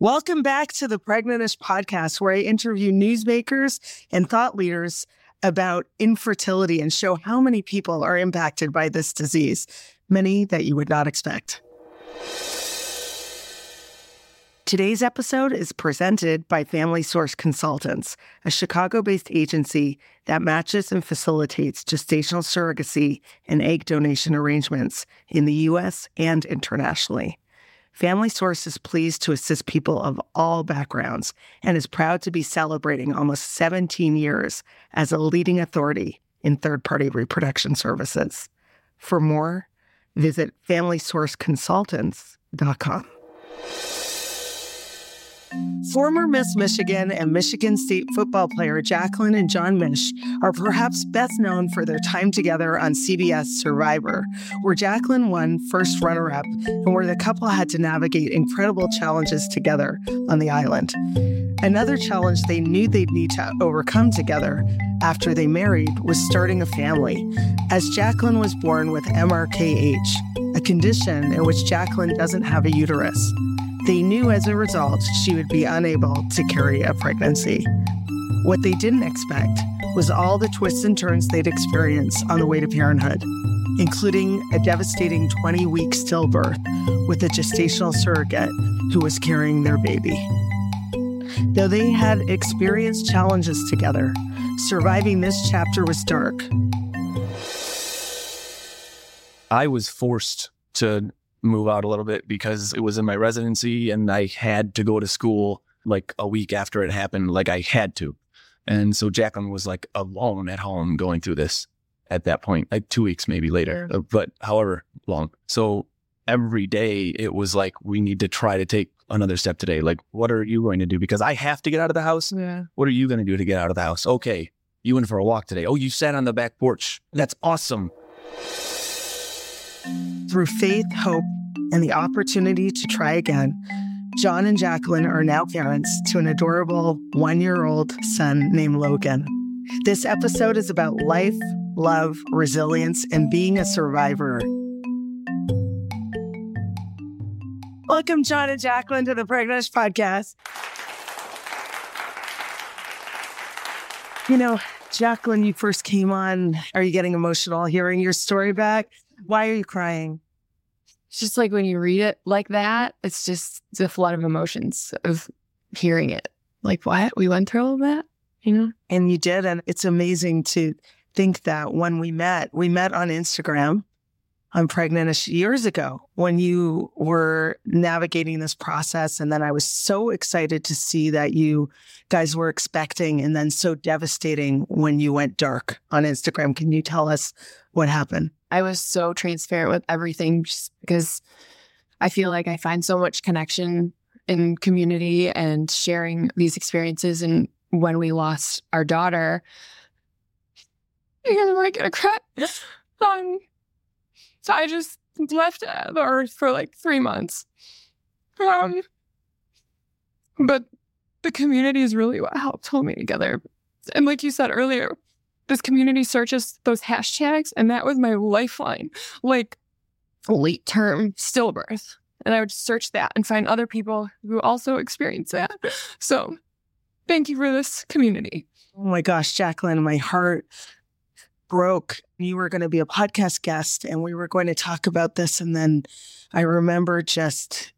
Welcome back to the Pregnantish podcast, where I interview newsmakers and thought leaders about infertility and show how many people are impacted by this disease, many that you would not expect. Today's episode is presented by Family Source Consultants, a Chicago based agency that matches and facilitates gestational surrogacy and egg donation arrangements in the U.S. and internationally. Family Source is pleased to assist people of all backgrounds and is proud to be celebrating almost 17 years as a leading authority in third party reproduction services. For more, visit FamilySourceConsultants.com. Former Miss Michigan and Michigan State football player Jaclyn and Jon Misch are perhaps best known for their time together on CBS Survivor, where Jaclyn won first runner up and where the couple had to navigate incredible challenges together on the island. Another challenge they knew they'd need to overcome together after they married was starting a family, as Jaclyn was born with MRKH, a condition in which Jaclyn doesn't have a uterus. They knew as a result she would be unable to carry a pregnancy. What they didn't expect was all the twists and turns they'd experience on the way to parenthood, including a devastating 20 week stillbirth with a gestational surrogate who was carrying their baby. Though they had experienced challenges together, surviving this chapter was dark. I was forced to move out a little bit because it was in my residency and I had to go to school like a week after it happened. Like I had to. And so Jaclyn was like alone at home going through this at that point, like two weeks maybe later, uh, but however long. So every day it was like, we need to try to take another step today. Like, what are you going to do? Because I have to get out of the house. Yeah. What are you going to do to get out of the house? Okay. You went for a walk today. Oh, you sat on the back porch. That's awesome. Through faith, hope, and the opportunity to try again, Jon and Jaclyn are now parents to an adorable one year old son named Logan. This episode is about life, love, resilience, and being a survivor. Welcome, Jon and Jaclyn, to the Pregnantish Podcast. You know, Jaclyn, you first came on. Are you getting emotional hearing your story back? Why are you crying? It's just like when you read it like that, it's just it's a flood of emotions of hearing it. Like, what? We went through all of that, you know? And you did. And it's amazing to think that when we met, we met on Instagram. I'm pregnant years ago when you were navigating this process. And then I was so excited to see that you guys were expecting and then so devastating when you went dark on Instagram. Can you tell us what happened? I was so transparent with everything just because I feel like I find so much connection in community and sharing these experiences. And when we lost our daughter, I'm like gonna cry. Um, so I just left the earth for like three months. Um, but the community is really what helped hold me together. And like you said earlier, this community searches those hashtags, and that was my lifeline. Like late term stillbirth. And I would search that and find other people who also experience that. So thank you for this community. Oh my gosh, Jaclyn, my heart broke. You were going to be a podcast guest and we were going to talk about this. And then I remember just,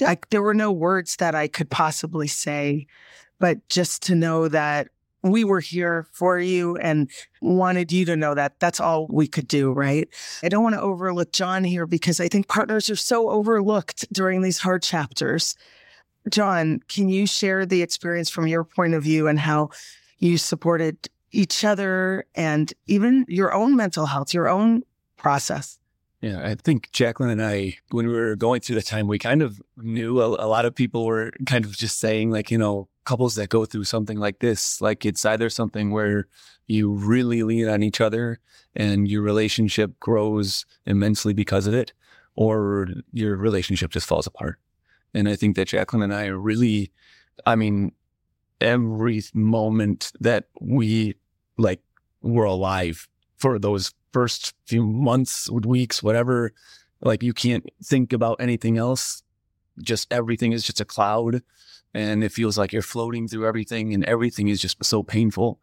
like, there were no words that I could possibly say, but just to know that we were here for you and wanted you to know that that's all we could do, right? I don't want to overlook Jon here because I think partners are so overlooked during these hard chapters. Jon, can you share the experience from your point of view and how you supported each other and even your own mental health, your own process? Yeah, I think Jaclyn and I, when we were going through the time, we kind of knew a, a lot of people were kind of just saying, like, you know, couples that go through something like this, like it's either something where you really lean on each other and your relationship grows immensely because of it, or your relationship just falls apart. And I think that Jaclyn and I really, I mean, every moment that we like were alive for those first few months, weeks, whatever, like you can't think about anything else just everything is just a cloud and it feels like you're floating through everything and everything is just so painful.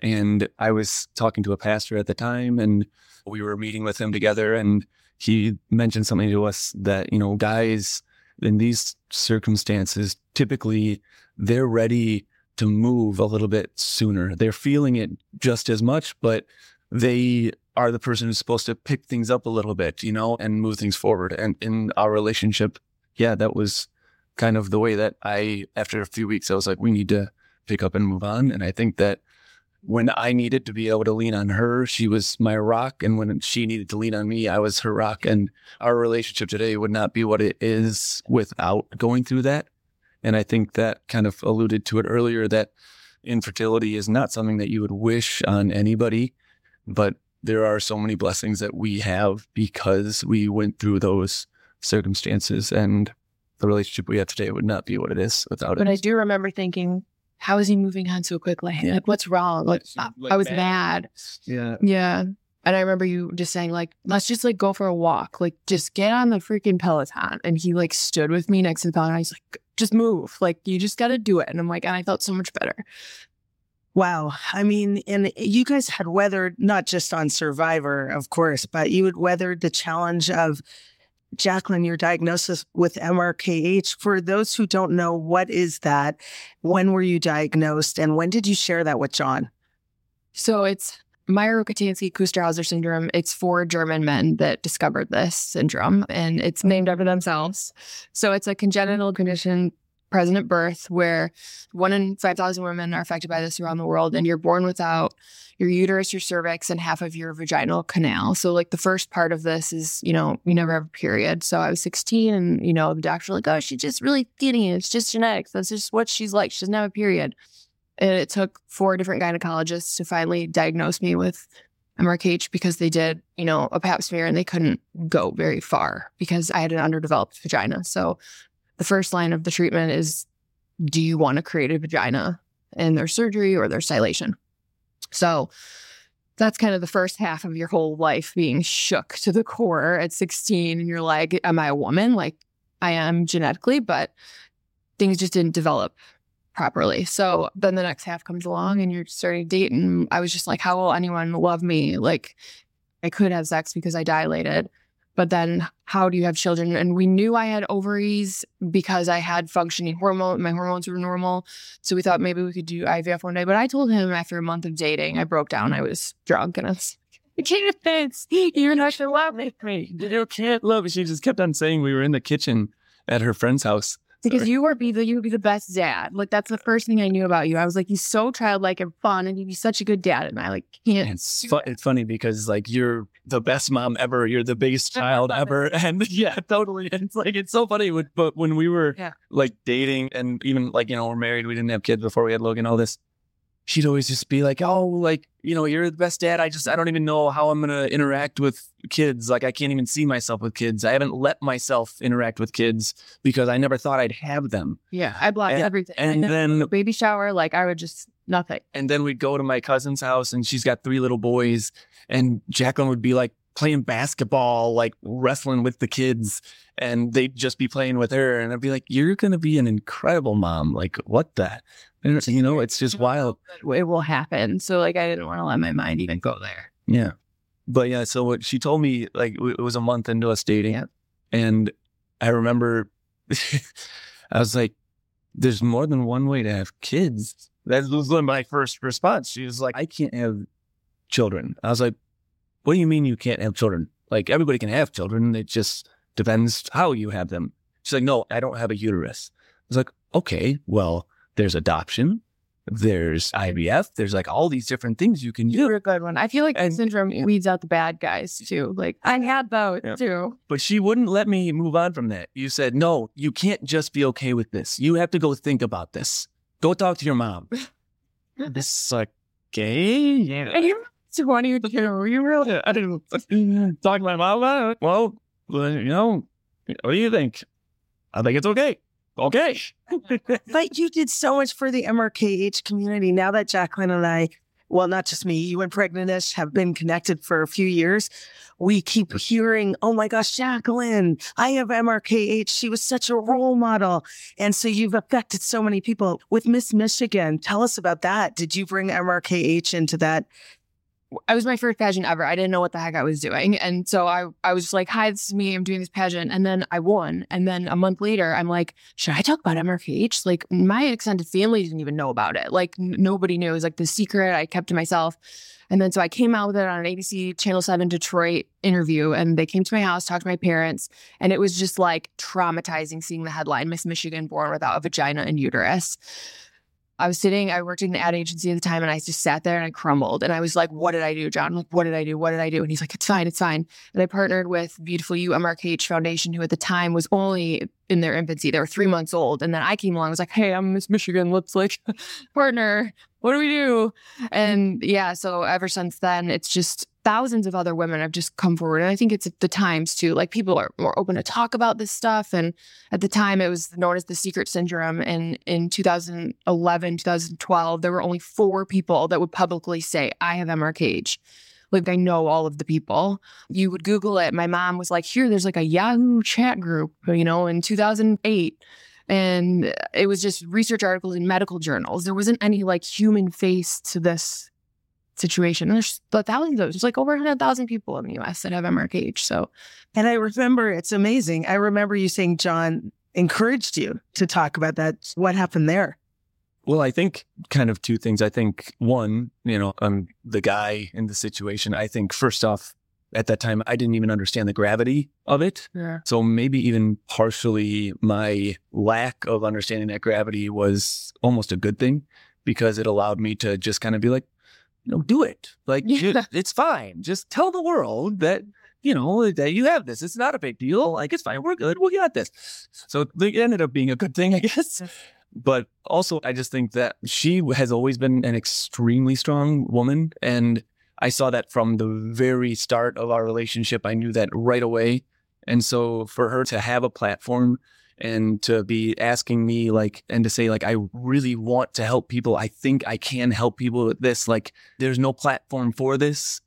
And I was talking to a pastor at the time and we were meeting with him together and he mentioned something to us that, you know, guys in these circumstances, typically they're ready to move a little bit sooner. They're feeling it just as much, but they are the person who's supposed to pick things up a little bit, you know, and move things forward. And in our relationship, yeah, that was kind of the way that I, after a few weeks, I was like, we need to pick up and move on. And I think that when I needed to be able to lean on her, she was my rock. And when she needed to lean on me, I was her rock. And our relationship today would not be what it is without going through that. And I think that kind of alluded to it earlier that infertility is not something that you would wish on anybody, but there are so many blessings that we have because we went through those circumstances and the relationship we have today would not be what it is without But it. But I do remember thinking, how is he moving on so quickly? Like, what's wrong? Like, I, I was mad. Yeah. Yeah. And I remember you just saying, like, let's just like go for a walk. Like, just get on the freaking Peloton. And he like stood with me next to the Peloton. He's like, just move. Like, you just got to do it. And I'm like, and I felt so much better. Wow. I mean, and you guys had weathered not just on Survivor, of course, but you had weathered the challenge of Jaclyn, your diagnosis with MRKH. For those who don't know, what is that? When were you diagnosed? And when did you share that with Jon? So it's Mayer-Rokitansky-Küster-Hauser syndrome. It's four German men that discovered this syndrome, and it's named after themselves. So it's a congenital condition present birth where one in 5,000 women are affected by this around the world, and you're born without your uterus, your cervix, and half of your vaginal canal. So, like, the first part of this is, you know, you never have a period. So, I was 16, and, you know, the doctor was like, oh, she's just really skinny. It's just genetics. That's just what she's like. She doesn't have a period. And it took four different gynecologists to finally diagnose me with MRKH because they did, you know, a pap smear and they couldn't go very far because I had an underdeveloped vagina. So the first line of the treatment is do you want to create a vagina in their surgery or their dilation? So that's kind of the first half of your whole life being shook to the core at 16 and you're like, am I a woman? Like I am genetically, but things just didn't develop properly. So then the next half comes along and you're starting to date. And I was just like, how will anyone love me? Like, I could have sex because I dilated. But then how do you have children? And we knew I had ovaries because I had functioning hormone. My hormones were normal. So we thought maybe we could do IVF one day. But I told him after a month of dating, I broke down. I was drunk and I was, I can't dance. You're not going love me. You can't love. Me. She just kept on saying we were in the kitchen at her friend's house. Because Sorry. you were be the you would be the best dad. Like that's the first thing I knew about you. I was like, he's so childlike and fun, and he'd be such a good dad. And I like can't. And it's, fu- it's funny because like you're the best mom ever. You're the biggest child ever. And yeah, totally. And it's like, it's so funny. When, but when we were Yeah. like dating and even like, you know, we're married, we didn't have kids before we had Logan, all this, she'd always just be like, oh, like, you know, you're the best dad. I just, I don't even know how I'm going to interact with kids. Like, I can't even see myself with kids. I haven't let myself interact with kids because I never thought I'd have them. Yeah, I blocked And- everything. And never- then baby shower, like I would just nothing. and then we'd go to my cousin's house and she's got three little boys and Jaclyn would be like playing basketball, like wrestling with the kids and they'd just be playing with her. And I'd be like, you're going to be an incredible mom. Like what the, and, you know, it's just wild. It will happen. So like I didn't want to let my mind even go there. Yeah. But yeah, so what she told me, like it was a month into us dating Yep. and I remember I was like, there's more than one way to have kids. That was my first response. She was like, I can't have children. I was like, what do you mean you can't have children? Like everybody can have children. It just depends how you have them. She's like, no, I don't have a uterus. I was like, okay, well, there's adoption. There's IVF. There's like all these different things you can do. You do. were a good one. I feel like And- syndrome weeds out the bad guys too. Like I had those Yeah. too. But she wouldn't let me move on from that. You said, no, you can't just be okay with this. You have to go think about this. Go talk to your mom. this is like, okay. Yeah. And you're 22. You really I didn't talk to my mom about it. Well, well, you know, what do you think? I think it's okay. Okay. But you did so much for the MRKH community. Now that Jaclyn and I well, not just me, you and Pregnantish have been connected for a few years. We keep hearing, oh my gosh, Jaclyn, I have MRKH. She was such a role model. And so you've affected so many people. With Miss Michigan, tell us about that. Did you bring MRKH into that I was my first pageant ever. I didn't know what the heck I was doing. And so I, I was just like, hi, this is me. I'm doing this pageant. And then I won. And then a month later, I'm like, should I talk about MRKH? Like my extended family didn't even know about it. Like n- nobody knew. It was like the secret. I kept to myself. And then so I came out with it on an ABC Channel 7 Detroit interview. And they came to my house, talked to my parents. And it was just like traumatizing seeing the headline Miss Michigan born without a vagina and uterus. I was sitting, I worked in an ad agency at the time and I just sat there and I crumbled. And I was like, what did I do, Jon? like, what did I do? What did I do? And he's like, it's fine, it's fine. And I partnered with Beautiful You MRKH Foundation, who at the time was only in their infancy. They were three months old. And then I came along, I was like, hey, I'm Miss Michigan. Let's like partner. What do we do? And yeah, so ever since then, it's just thousands of other women have just come forward. And I think it's the times too. Like people are more open to talk about this stuff. And at the time, it was known as the secret syndrome. And in 2011, 2012, there were only four people that would publicly say, I have MRKH. Like I know all of the people. You would Google it. My mom was like, here, there's like a Yahoo chat group, you know, in 2008. And it was just research articles in medical journals. There wasn't any like human face to this situation. And there's thousands of, there's like over 100,000 people in the US that have MRKH. So, and I remember it's amazing. I remember you saying Jon encouraged you to talk about that. What happened there? Well, I think kind of two things. I think one, you know, I'm the guy in the situation. I think first off, at that time, I didn't even understand the gravity of it. Yeah. So maybe even partially my lack of understanding that gravity was almost a good thing because it allowed me to just kind of be like, you know, do it. Like Yeah. it's fine. Just tell the world that you know that you have this. It's not a big deal. Like it's fine. We're good. We got this. So it ended up being a good thing, I guess. But also, I just think that she has always been an extremely strong woman, and I saw that from the very start of our relationship. I knew that right away. And so for her to have a platform and to be asking me like and to say like I really want to help people. I think I can help people with this. Like there's no platform for this.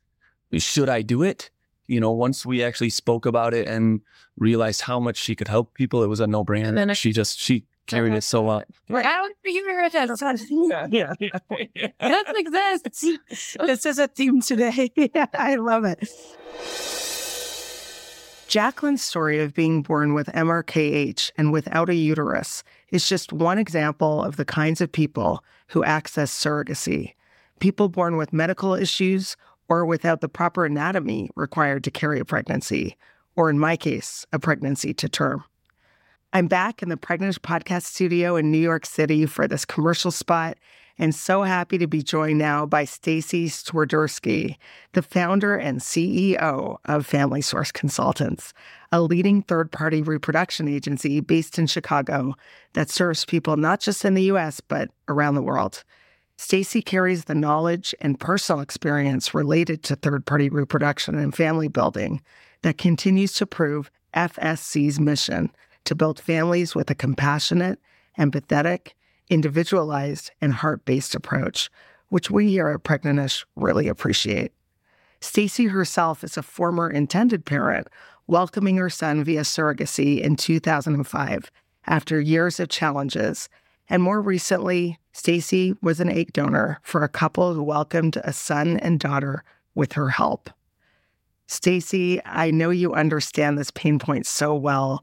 Should I do it? You know, once we actually spoke about it and realized how much she could help people, it was a no And then brainer. I- She just she carried it so well. like, I don't think you heard that. Yeah. It doesn't exist. this is a theme today. I love it. Jaclyn's story of being born with MRKH and without a uterus is just one example of the kinds of people who access surrogacy. People born with medical issues or without the proper anatomy required to carry a pregnancy, or in my case, a pregnancy to term. I'm back in the Pregnant Podcast studio in New York City for this commercial spot and so happy to be joined now by Staci Swiderski, the founder and CEO of Family Source Consultants, a leading third-party reproduction agency based in Chicago that serves people not just in the US but around the world. Staci carries the knowledge and personal experience related to third-party reproduction and family building that continues to prove FSC's mission to build families with a compassionate, empathetic, individualized, and heart-based approach, which we here at Pregnantish really appreciate. Staci herself is a former intended parent, welcoming her son via surrogacy in 2005 after years of challenges. And more recently, Staci was an egg donor for a couple who welcomed a son and daughter with her help. Staci, I know you understand this pain point so well,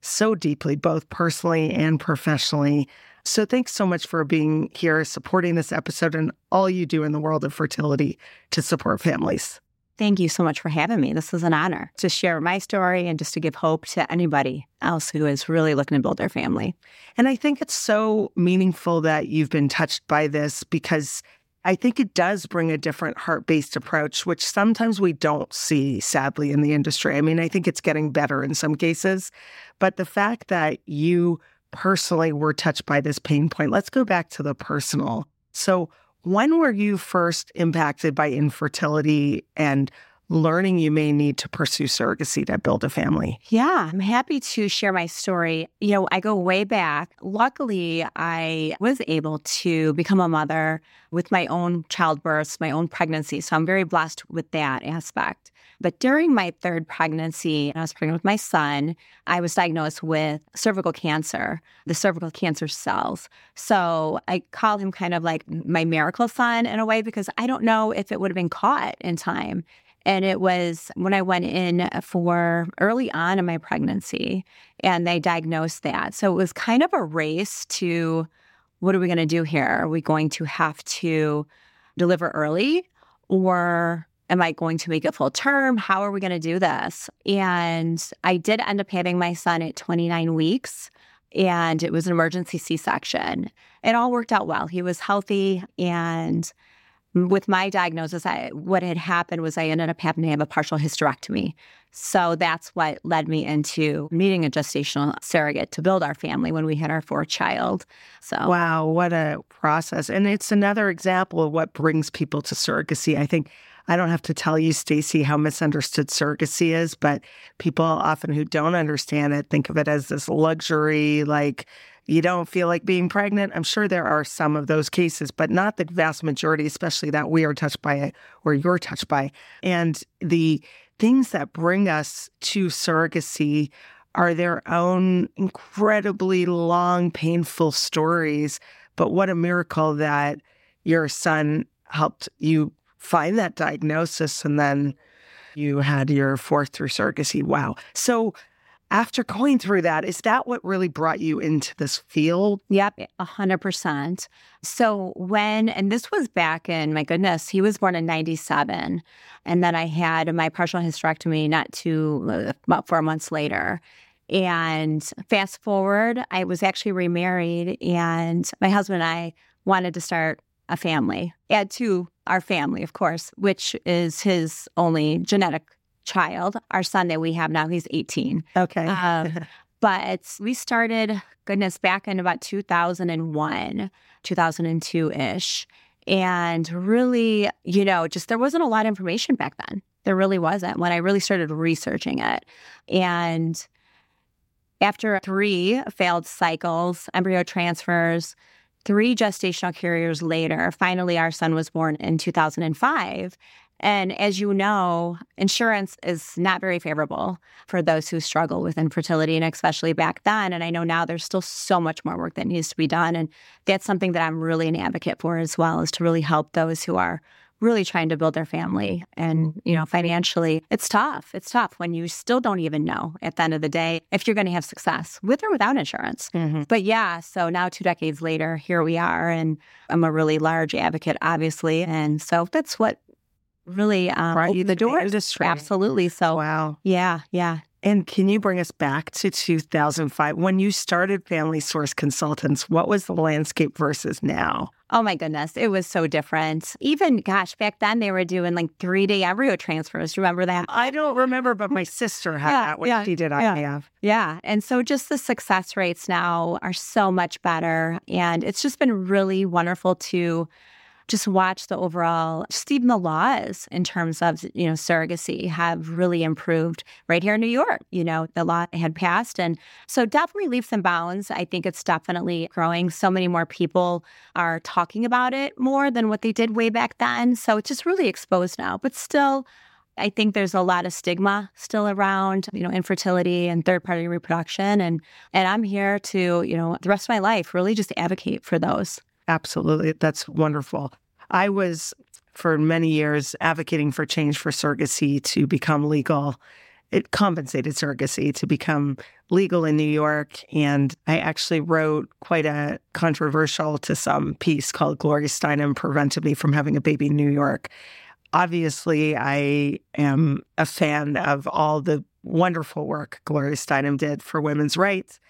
so deeply, both personally and professionally. So thanks so much for being here, supporting this episode, and all you do in the world of fertility to support families. Thank you so much for having me. This is an honor to share my story and just to give hope to anybody else who is really looking to build their family. And I think it's so meaningful that you've been touched by this because I think it does bring a different heart based approach, which sometimes we don't see, sadly, in the industry. I mean, I think it's getting better in some cases, but the fact that you personally were touched by this pain point, let's go back to the personal. So, when were you first impacted by infertility and learning you may need to pursue surrogacy to build a family. Yeah, I'm happy to share my story. You know, I go way back. Luckily, I was able to become a mother with my own childbirths, my own pregnancy. So I'm very blessed with that aspect. But during my third pregnancy, I was pregnant with my son, I was diagnosed with cervical cancer, the cervical cancer cells. So I call him kind of like my miracle son in a way because I don't know if it would have been caught in time. And it was when I went in for early on in my pregnancy and they diagnosed that. So it was kind of a race to what are we going to do here? Are we going to have to deliver early or am I going to make it full term? How are we going to do this? And I did end up having my son at 29 weeks and it was an emergency C section. It all worked out well. He was healthy and with my diagnosis, I, what had happened was I ended up having to have a partial hysterectomy. So that's what led me into meeting a gestational surrogate to build our family when we had our fourth child. So wow, what a process! And it's another example of what brings people to surrogacy. I think I don't have to tell you, Staci, how misunderstood surrogacy is, but people often who don't understand it think of it as this luxury, like you don't feel like being pregnant. I'm sure there are some of those cases, but not the vast majority, especially that we are touched by it or you're touched by. And the things that bring us to surrogacy are their own incredibly long, painful stories. But what a miracle that your son helped you find that diagnosis and then you had your fourth through surrogacy. Wow. So after going through that, is that what really brought you into this field? Yep, 100%. So, when, and this was back in, my goodness, he was born in 97. And then I had my partial hysterectomy not too, uh, about four months later. And fast forward, I was actually remarried, and my husband and I wanted to start a family, add to our family, of course, which is his only genetic child. Our son that we have now, he's 18. Okay. Um, but we started, goodness, back in about 2001, 2002 ish. And really, you know, just there wasn't a lot of information back then. There really wasn't when I really started researching it. And after three failed cycles, embryo transfers, three gestational carriers later, finally our son was born in 2005. And as you know, insurance is not very favorable for those who struggle with infertility, and especially back then. And I know now there's still so much more work that needs to be done. And that's something that I'm really an advocate for as well, is to really help those who are really trying to build their family. And, you know, financially, it's tough. It's tough when you still don't even know at the end of the day if you're going to have success with or without insurance. Mm-hmm. But yeah, so now two decades later, here we are. And I'm a really large advocate, obviously. And so that's what really um, brought you the door industry. Absolutely. So wow. Yeah, yeah. And can you bring us back to 2005 when you started Family Source Consultants? What was the landscape versus now? Oh my goodness, it was so different. Even gosh, back then they were doing like three day embryo transfers. Remember that? I don't remember, but my sister had yeah, that. What yeah, she did, I yeah. have. Yeah, and so just the success rates now are so much better, and it's just been really wonderful to just watch the overall, just even the laws in terms of, you know, surrogacy have really improved right here in New York. You know, the law had passed. And so definitely leaps and bounds. I think it's definitely growing. So many more people are talking about it more than what they did way back then. So it's just really exposed now. But still, I think there's a lot of stigma still around, you know, infertility and third party reproduction. And and I'm here to, you know, the rest of my life really just advocate for those. Absolutely. That's wonderful. I was for many years advocating for change for surrogacy to become legal. It compensated surrogacy to become legal in New York. And I actually wrote quite a controversial to some piece called Gloria Steinem Prevented Me from Having a Baby in New York. Obviously, I am a fan of all the wonderful work Gloria Steinem did for women's rights,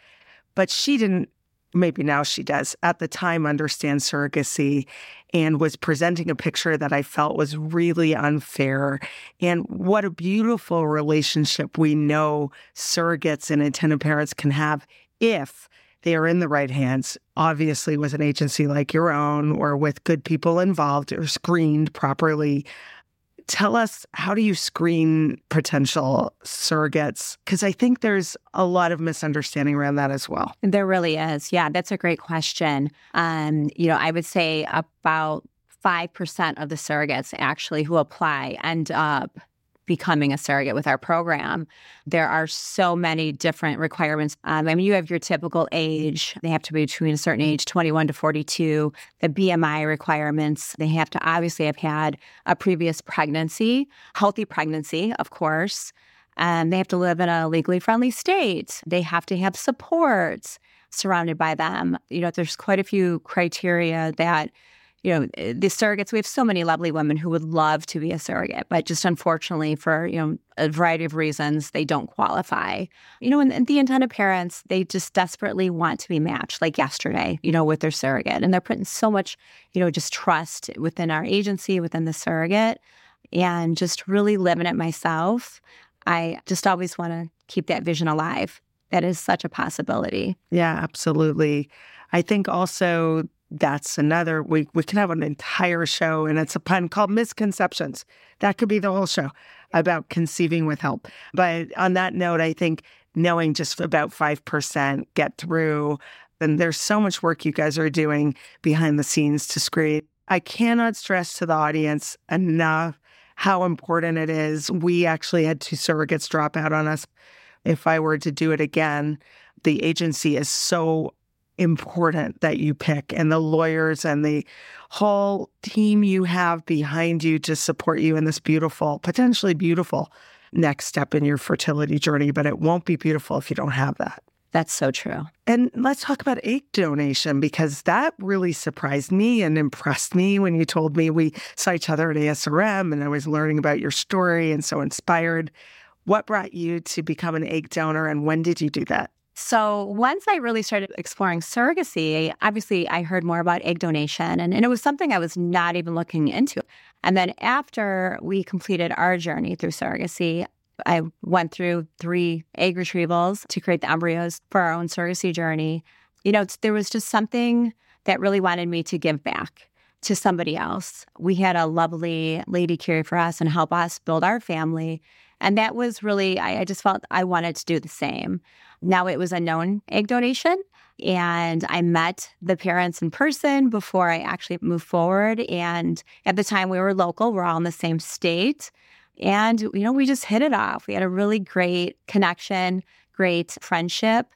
but she didn't maybe now she does, at the time understand surrogacy and was presenting a picture that I felt was really unfair. And what a beautiful relationship we know surrogates and intended parents can have if they are in the right hands, obviously with an agency like your own or with good people involved or screened properly. Tell us how do you screen potential surrogates? Because I think there's a lot of misunderstanding around that as well. There really is. Yeah, that's a great question. Um, you know, I would say about 5% of the surrogates actually who apply end up becoming a surrogate with our program. There are so many different requirements. Um, I mean, you have your typical age. They have to be between a certain age, 21 to 42. The BMI requirements, they have to obviously have had a previous pregnancy, healthy pregnancy, of course. And they have to live in a legally friendly state. They have to have support surrounded by them. You know, there's quite a few criteria that you know, eh, the surrogates, we have so many lovely women who would love to be a surrogate, but just unfortunately for, you know, a variety of reasons, they don't qualify. You know, and, and the intended parents, they just desperately want to be matched like yesterday, you know, with their surrogate. And they're putting so much, you know, just trust within our agency, within the surrogate, and just really living it myself. I just always want to keep that vision alive. That is such a possibility. Yeah, absolutely. I think also that's another we we can have an entire show and it's a pun called misconceptions. That could be the whole show about conceiving with help. But on that note i think knowing just about 5% get through and there's so much work you guys are doing behind the scenes to screen i cannot stress to the audience enough how important it is. We actually had two surrogates drop out on us. If i were to do it again the agency is so important that you pick and the lawyers and the whole team you have behind you to support you in this beautiful, potentially beautiful next step in your fertility journey. But it won't be beautiful if you don't have that. That's so true. And let's talk about egg donation because that really surprised me and impressed me when you told me we saw each other at ASRM and I was learning about your story and so inspired. What brought you to become an egg donor and when did you do that? So once I really started exploring surrogacy, obviously I heard more about egg donation and, and it was something I was not even looking into. And then after we completed our journey through surrogacy, I went through three egg retrievals to create the embryos for our own surrogacy journey. You know, there was just something that really wanted me to give back to somebody else. We had a lovely lady care for us and help us build our family. And that was really, I, I just felt I wanted to do the same. Now it was a known egg donation. And I met the parents in person before I actually moved forward. And at the time, we were local, we're all in the same state. And, you know, we just hit it off. We had a really great connection, great friendship.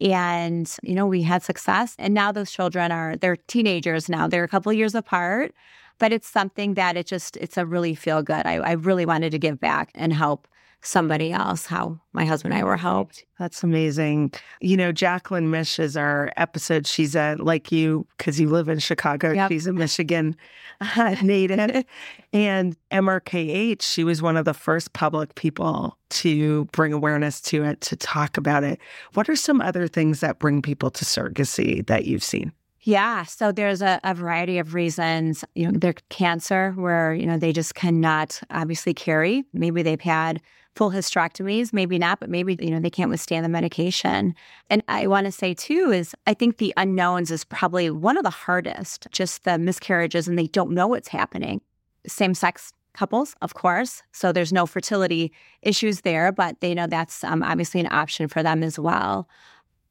And, you know, we had success. And now those children are, they're teenagers now. They're a couple years apart, but it's something that it just, it's a really feel good. I, I really wanted to give back and help somebody else how my husband and I were helped. That's amazing. You know, Jaclyn Misch is our episode. She's a, like you, because you live in Chicago, yep. she's a Michigan uh, native. and MRKH, she was one of the first public people to bring awareness to it, to talk about it. What are some other things that bring people to surrogacy that you've seen? Yeah, so there's a, a, variety of reasons. You know, their cancer, where you know they just cannot obviously carry. Maybe they've had full hysterectomies, maybe not, but maybe, you know, they can't withstand the medication. And I want to say too is I think the unknowns is probably one of the hardest, just the miscarriages and they don't know what's happening. Same sex couples, of course. So there's no fertility issues there, but they know that's um, obviously an option for them as well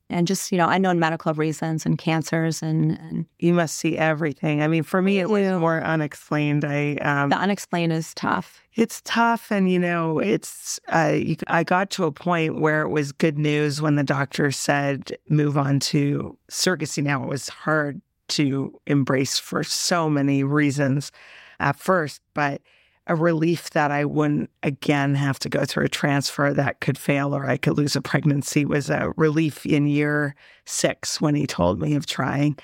and just you know unknown medical reasons and cancers and, and you must see everything. I mean for me it was more unexplained. I um, the unexplained is tough. It's tough and you know it's uh, i got to a point where it was good news when the doctor said move on to surrogacy. Now it was hard to embrace for so many reasons at first but a relief that I wouldn't again have to go through a transfer that could fail or I could lose a pregnancy was a relief in year six when he told me of trying.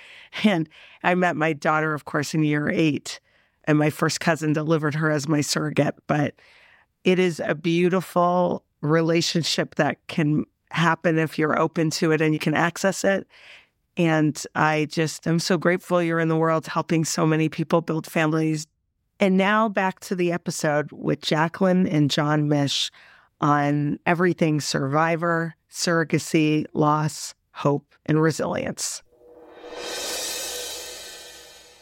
And I met my daughter, of course, in year eight, and my first cousin delivered her as my surrogate. But it is a beautiful relationship that can happen if you're open to it and you can access it. And I just am so grateful you're in the world helping so many people build families, and now back to the episode with Jaclyn and Jon Misch on everything survivor, surrogacy, loss, hope, and resilience.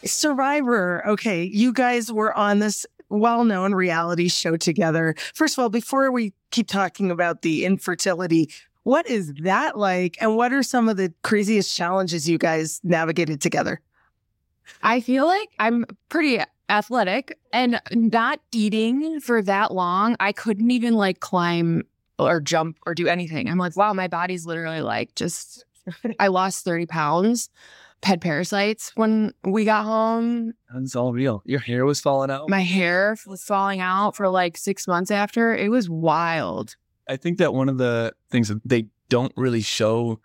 Survivor. Okay, you guys were on this well known reality show together. First of all, before we keep talking about the infertility, what is that like? And what are some of the craziest challenges you guys navigated together? I feel like I'm pretty athletic and not eating for that long. I couldn't even like climb or jump or do anything. I'm like, wow, my body's literally like just, I lost 30 pounds, had parasites when we got home. That's all real. Your hair was falling out. My hair was falling out for like six months after. It was wild. I think that one of the things that they don't really show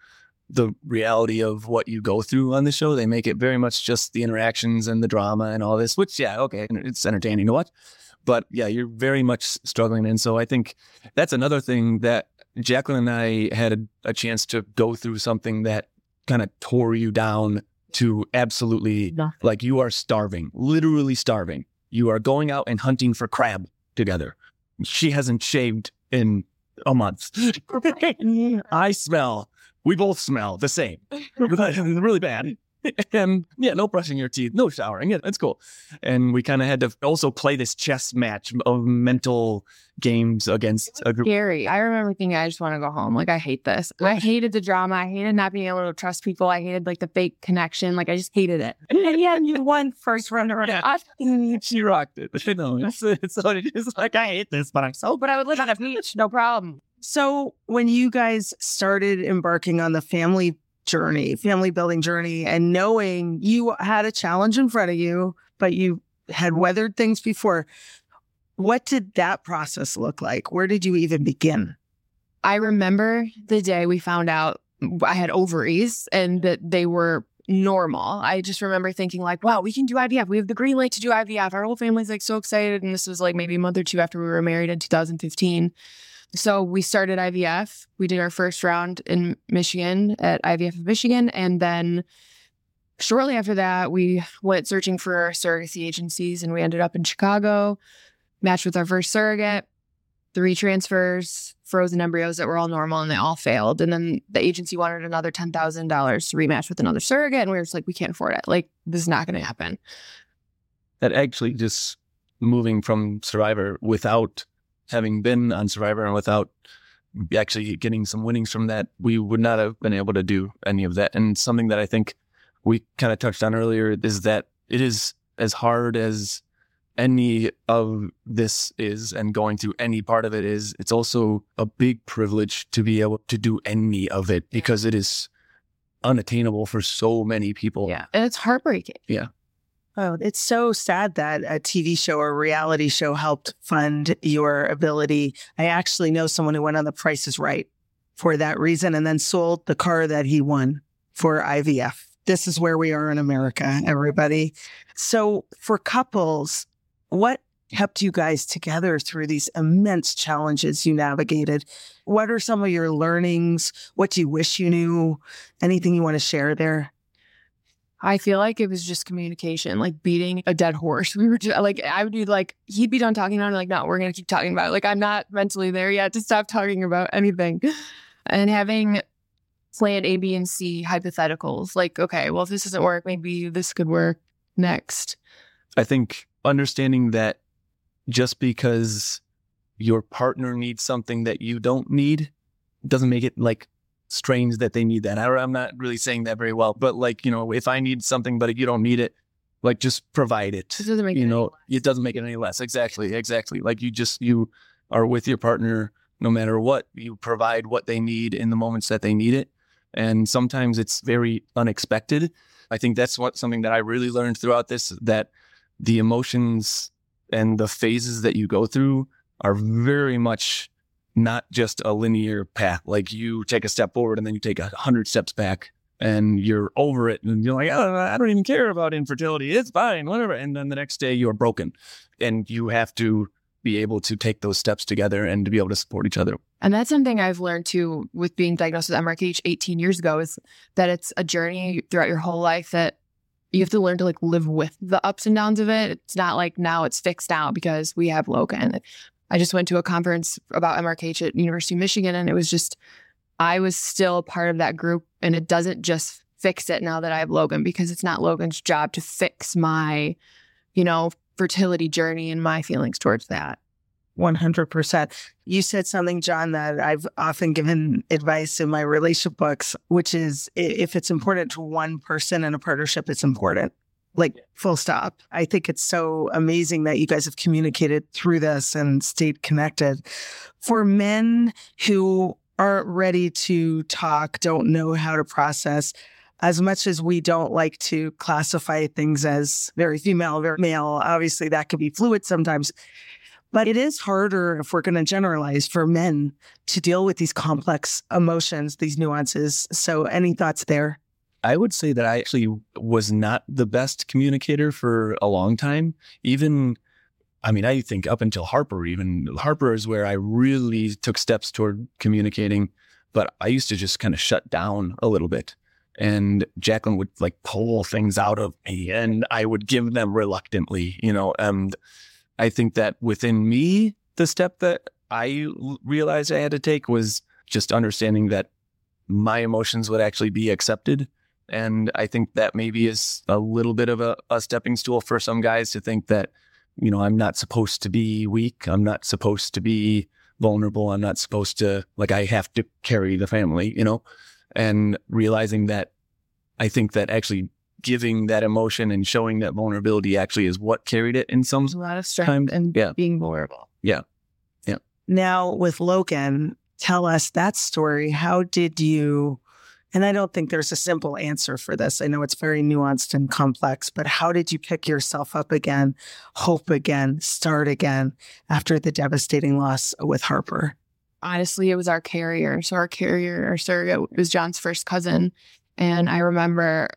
the reality of what you go through on the show. They make it very much just the interactions and the drama and all this, which, yeah, okay, it's entertaining to watch. But yeah, you're very much struggling. And so I think that's another thing that Jaclyn and I had a, a chance to go through something that kind of tore you down to absolutely like you are starving, literally starving. You are going out and hunting for crab together. She hasn't shaved in a month. I smell. We both smell the same. really bad. And yeah, no brushing your teeth, no showering. Yeah, that's cool. And we kind of had to also play this chess match of mental games against a group. Scary. I remember thinking, I just want to go home. Like, I hate this. I hated the drama. I hated not being able to trust people. I hated like the fake connection. Like, I just hated it. And yeah, you won first runner Yeah. up. She rocked it. You know, it's, it's, it's like, I hate this, but I'm so But I would live on a beach, no problem. So, when you guys started embarking on the family journey, family building journey, and knowing you had a challenge in front of you, but you had weathered things before, what did that process look like? Where did you even begin? I remember the day we found out I had ovaries and that they were normal. I just remember thinking like, wow, we can do IVF. We have the green light to do IVF. Our whole family's like so excited. And this was like maybe a month or two after we were married in 2015. So we started IVF. We did our first round in Michigan at IVF of Michigan. And then shortly after that, we went searching for our surrogacy agencies and we ended up in Chicago, matched with our first surrogate, three transfers, frozen embryos that were all normal and they all failed. And then the agency wanted another $10,000 to rematch with another surrogate. And we were just like, we can't afford it. Like, this is not going to happen. that actually just moving from Survivor without having been on Survivor and without actually getting some winnings from that, we would not have been able to do any of that. And something that I think we kind of touched on earlier is that it is as hard as any of this is and going through any part of it is, it's also a big privilege to be able to do any of it because it is unattainable for so many people. Yeah. And it's heartbreaking. Oh, it's so sad that a TV show or reality show helped fund your ability. I actually know someone who went on The Price is Right for that reason and then sold the car that he won for IVF. This is where we are in America, everybody. So, for couples, what kept you guys together through these immense challenges you navigated? What are some of your learnings? What do you wish you knew? Anything you want to share there? I feel like it was just communication, like beating a dead horse. We were just like, I would be like, he'd be done talking, about I'm like, no, we're gonna keep talking about it. Like, I'm not mentally there yet to stop talking about anything. And having plan A, B, and C hypotheticals, like, okay, well, if this doesn't work, maybe this could work next. I think understanding that just because your partner needs something that you don't need doesn't make it like strange that they need that. I, I'm not really saying that very well, but like, you know, if I need something, but you don't need it, like just provide it. This doesn't make you it know, it doesn't make it any less. Exactly. Exactly. Like you just, you are with your partner no matter what. You provide what they need in the moments that they need it. And sometimes it's very unexpected. I think that's what something that I really learned throughout this that the emotions and the phases that you go through are very much not just a linear path. Like you take a step forward and then you take a hundred steps back and you're over it and you're like, oh, I don't even care about infertility. It's fine, whatever. And then the next day you're broken and you have to be able to take those steps together and to be able to support each other. And that's something I've learned too with being diagnosed with MRKH 18 years ago is that it's a journey throughout your whole life that you have to learn to like live with the ups and downs of it. It's not like now it's fixed now because we have Logan. I just went to a conference about MRKH at University of Michigan and it was just I was still part of that group and it doesn't just fix it now that I have Logan because it's not Logan's job to fix my you know, fertility journey and my feelings towards that. 100%. You said something, Jon, that I've often given advice in my relationship books, which is if it's important to one person in a partnership, it's important. Like, full stop. I think it's so amazing that you guys have communicated through this and stayed connected. For men who aren't ready to talk, don't know how to process, as much as we don't like to classify things as very female, very male, obviously that can be fluid sometimes. But it is harder, if we're going to generalize, for men to deal with these complex emotions, these nuances. So, any thoughts there? I would say that I actually was not the best communicator for a long time. Even, I mean, I think up until Harper, even Harper is where I really took steps toward communicating. But I used to just kind of shut down a little bit. And Jaclyn would like pull things out of me and I would give them reluctantly, you know, and I think that within me, the step that I realized I had to take was just understanding that my emotions would actually be accepted. And I think that maybe is a little bit of a, a stepping stool for some guys to think that, you know, I'm not supposed to be weak. I'm not supposed to be vulnerable. I'm not supposed to, like, I have to carry the family, you know, and realizing that I think that actually giving that emotion and showing that vulnerability actually is what carried it in some There's a lot of strength time. and Yeah. being vulnerable. Yeah. Yeah. Now, with Logan, tell us that story. How did you? And I don't think there's a simple answer for this. I know it's very nuanced and complex, but how did you pick yourself up again, hope again, start again after the devastating loss with Harper? honestly, it was our carrier. So our carrier, our surrogate, was Jon's first cousin. And I remember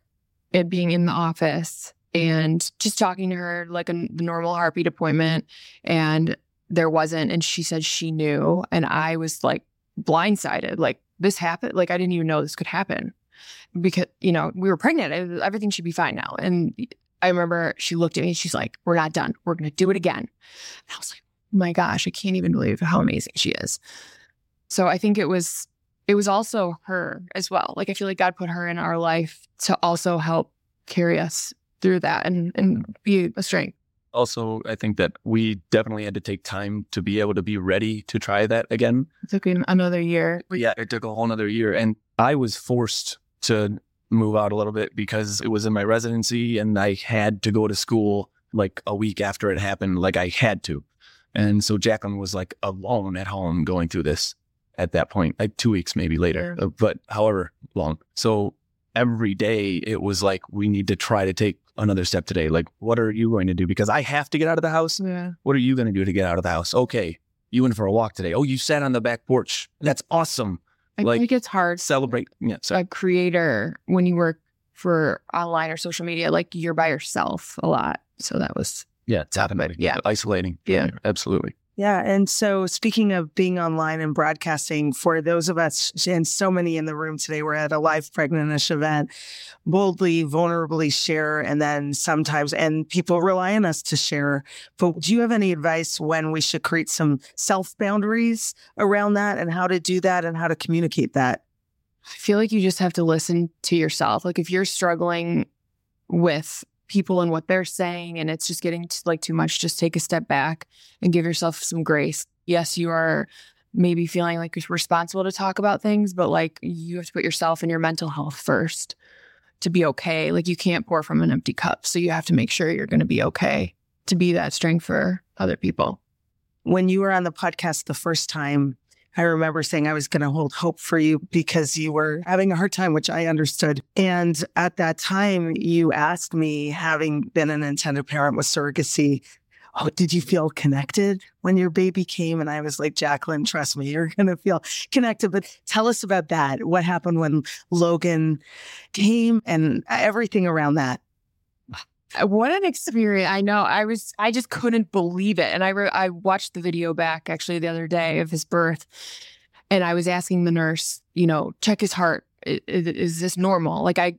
it being in the office and just talking to her like a normal heartbeat appointment. And there wasn't. And she said she knew. And I was like blindsided. Like this happened. Like I didn't even know this could happen because, you know, we were pregnant. Everything should be fine now. And I remember she looked at me and she's like, we're not done. We're going to do it again. And I was like, my gosh, I can't even believe how amazing she is. So I think it was it was also her as well. Like I feel like God put her in our life to also help carry us through that and and be a strength. Also, I think that we definitely had to take time to be able to be ready to try that again. It took another year. But yeah, it took a whole nother year. And I was forced to move out a little bit because it was in my residency and I had to go to school like a week after it happened. Like I had to. And so Jaclyn was like alone at home going through this at that point, like two weeks maybe later, Sure. uh, but however long. So every day it was like, we need to try to take another step today. Like, what are you going to do? Because I have to get out of the house. Yeah. What are you going to do to get out of the house? Okay. You went for a walk today. Oh, you sat on the back porch. That's awesome. I Like, think it's hard. Celebrate. Yeah. So a creator when you work for online or social media, like you're by yourself a lot. So that was yeah, definitely. yeah. Isolating. Yeah. Absolutely. Yeah. And so, speaking of being online and broadcasting, for those of us, and so many in the room today, we're at a live pregnantish event, boldly, vulnerably share, and then sometimes, and people rely on us to share. But do you have any advice when we should create some self boundaries around that and how to do that and how to communicate that? I feel like you just have to listen to yourself. Like if you're struggling with people and what they're saying and it's just getting to, like too much, just take a step back and give yourself some grace. Yes, you are maybe feeling like you're responsible to talk about things, but like you have to put yourself and your mental health first to be okay. Like you can't pour from an empty cup. So you have to make sure you're going to be okay to be that strength for other people. When you were on the podcast the first time, I remember saying I was going to hold hope for you because you were having a hard time, which I understood. And at that time, you asked me, having been an intended parent with surrogacy, Oh, did you feel connected when your baby came? And I was like, Jaclyn, trust me, you're going to feel connected. But tell us about that. What happened when Logan came and everything around that? Uh, What an experience! I know. I was. I just couldn't believe it. And I re- I watched the video back actually the other day of his birth, and I was asking the nurse, you know, check his heart. I- i- Is, this normal? Like I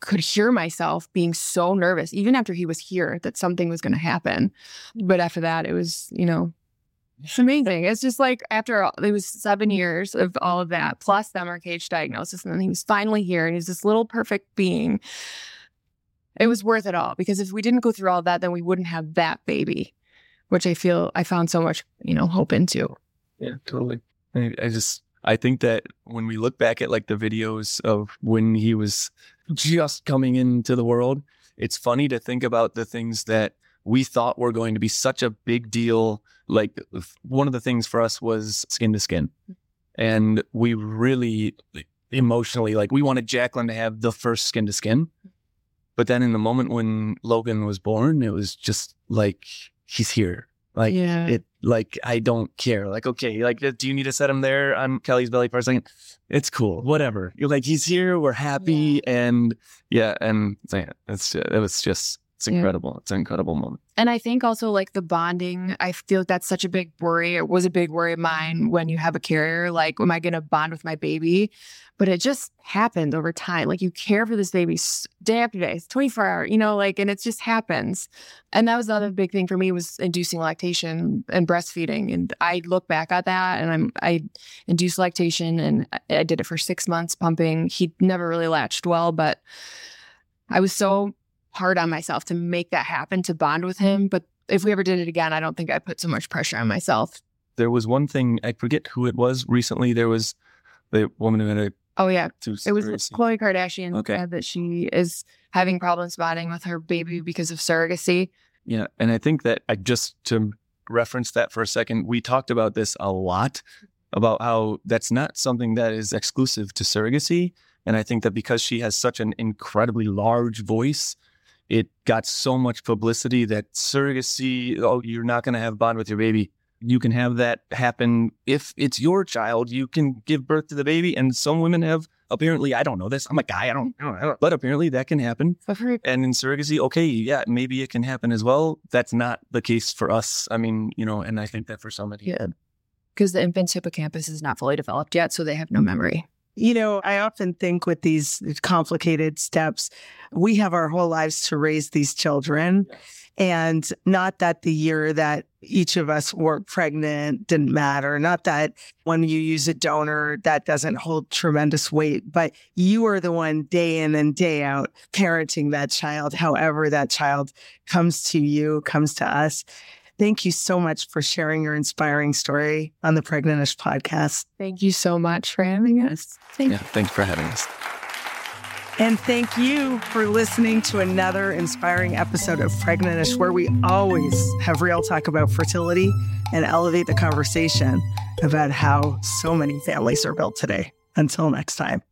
could hear myself being so nervous, even after he was here, that something was going to happen. But after that, it was, you know, it's amazing. It's just like after all, it was seven years of all of that, plus the MRKH diagnosis, and then he was finally here, and he's this little perfect being it was worth it all because if we didn't go through all that, then we wouldn't have that baby, which I feel I found so much, you know, hope into. Yeah, totally. I, I just I think that when we look back at like the videos of when he was just coming into the world, it's funny to think about the things that we thought were going to be such a big deal. Like one of the things for us was skin to skin. And we really emotionally, like we wanted Jaclyn to have the first skin to skin. But then in the moment when Logan was born, it was just like, he's here. Like Yeah. it, like I don't care. Like okay, like do you need to set him there on Kelly's belly for a second? It's cool, whatever. You're like he's here, we're happy, and yeah, and yeah, it's it was just it's Yeah. incredible. It's an incredible moment. And I think also like the bonding, I feel like that's such a big worry. It was a big worry of mine when you have a carrier. Like, am I going to bond with my baby? But it just happened over time. Like, you care for this baby day after day, it's 24 hour, you know, like, and it just happens. And that was the other mm-hmm. big thing for me was inducing lactation and breastfeeding. And I look back at that and I'm, I induced lactation and I- I did it for six months pumping. He never really latched well, but I was so hard on myself to make that happen to bond with him. But if we ever did it again, I don't think I put so much pressure on myself. There was one thing I forget who it was recently. There was the woman who had a Oh yeah, it was. Khloe Kardashian Okay. said that she is having problems bonding with her baby because of surrogacy. Yeah. And I think that I just to reference that for a second, we talked about this a lot about how that's not something that is exclusive to surrogacy. And I think that because she has such an incredibly large voice, it got so much publicity that surrogacy, oh, you're not going to have bond with your baby. You can have that happen if it's your child. You can give birth to the baby. And some women have apparently, I don't know this. I'm a guy. I don't, I don't, I don't but apparently that can happen. And in surrogacy, okay, yeah, maybe it can happen as well. That's not the case for us. I mean, you know, and I think that for somebody, yeah, because the infant's hippocampus is not fully developed yet, so they have no memory. You know, I often think with these complicated steps, we have our whole lives to raise these children. And not that the year that each of us were pregnant didn't matter, not that when you use a donor, that doesn't hold tremendous weight, but you are the one day in and day out parenting that child, however that child comes to you, comes to us. Thank you so much for sharing your inspiring story on the Pregnantish podcast. Thank you so much for having us. Thank yeah, thanks for having us. And thank you for listening to another inspiring episode of Pregnantish, where we always have real talk about fertility and elevate the conversation about how so many families are built today. Until next time.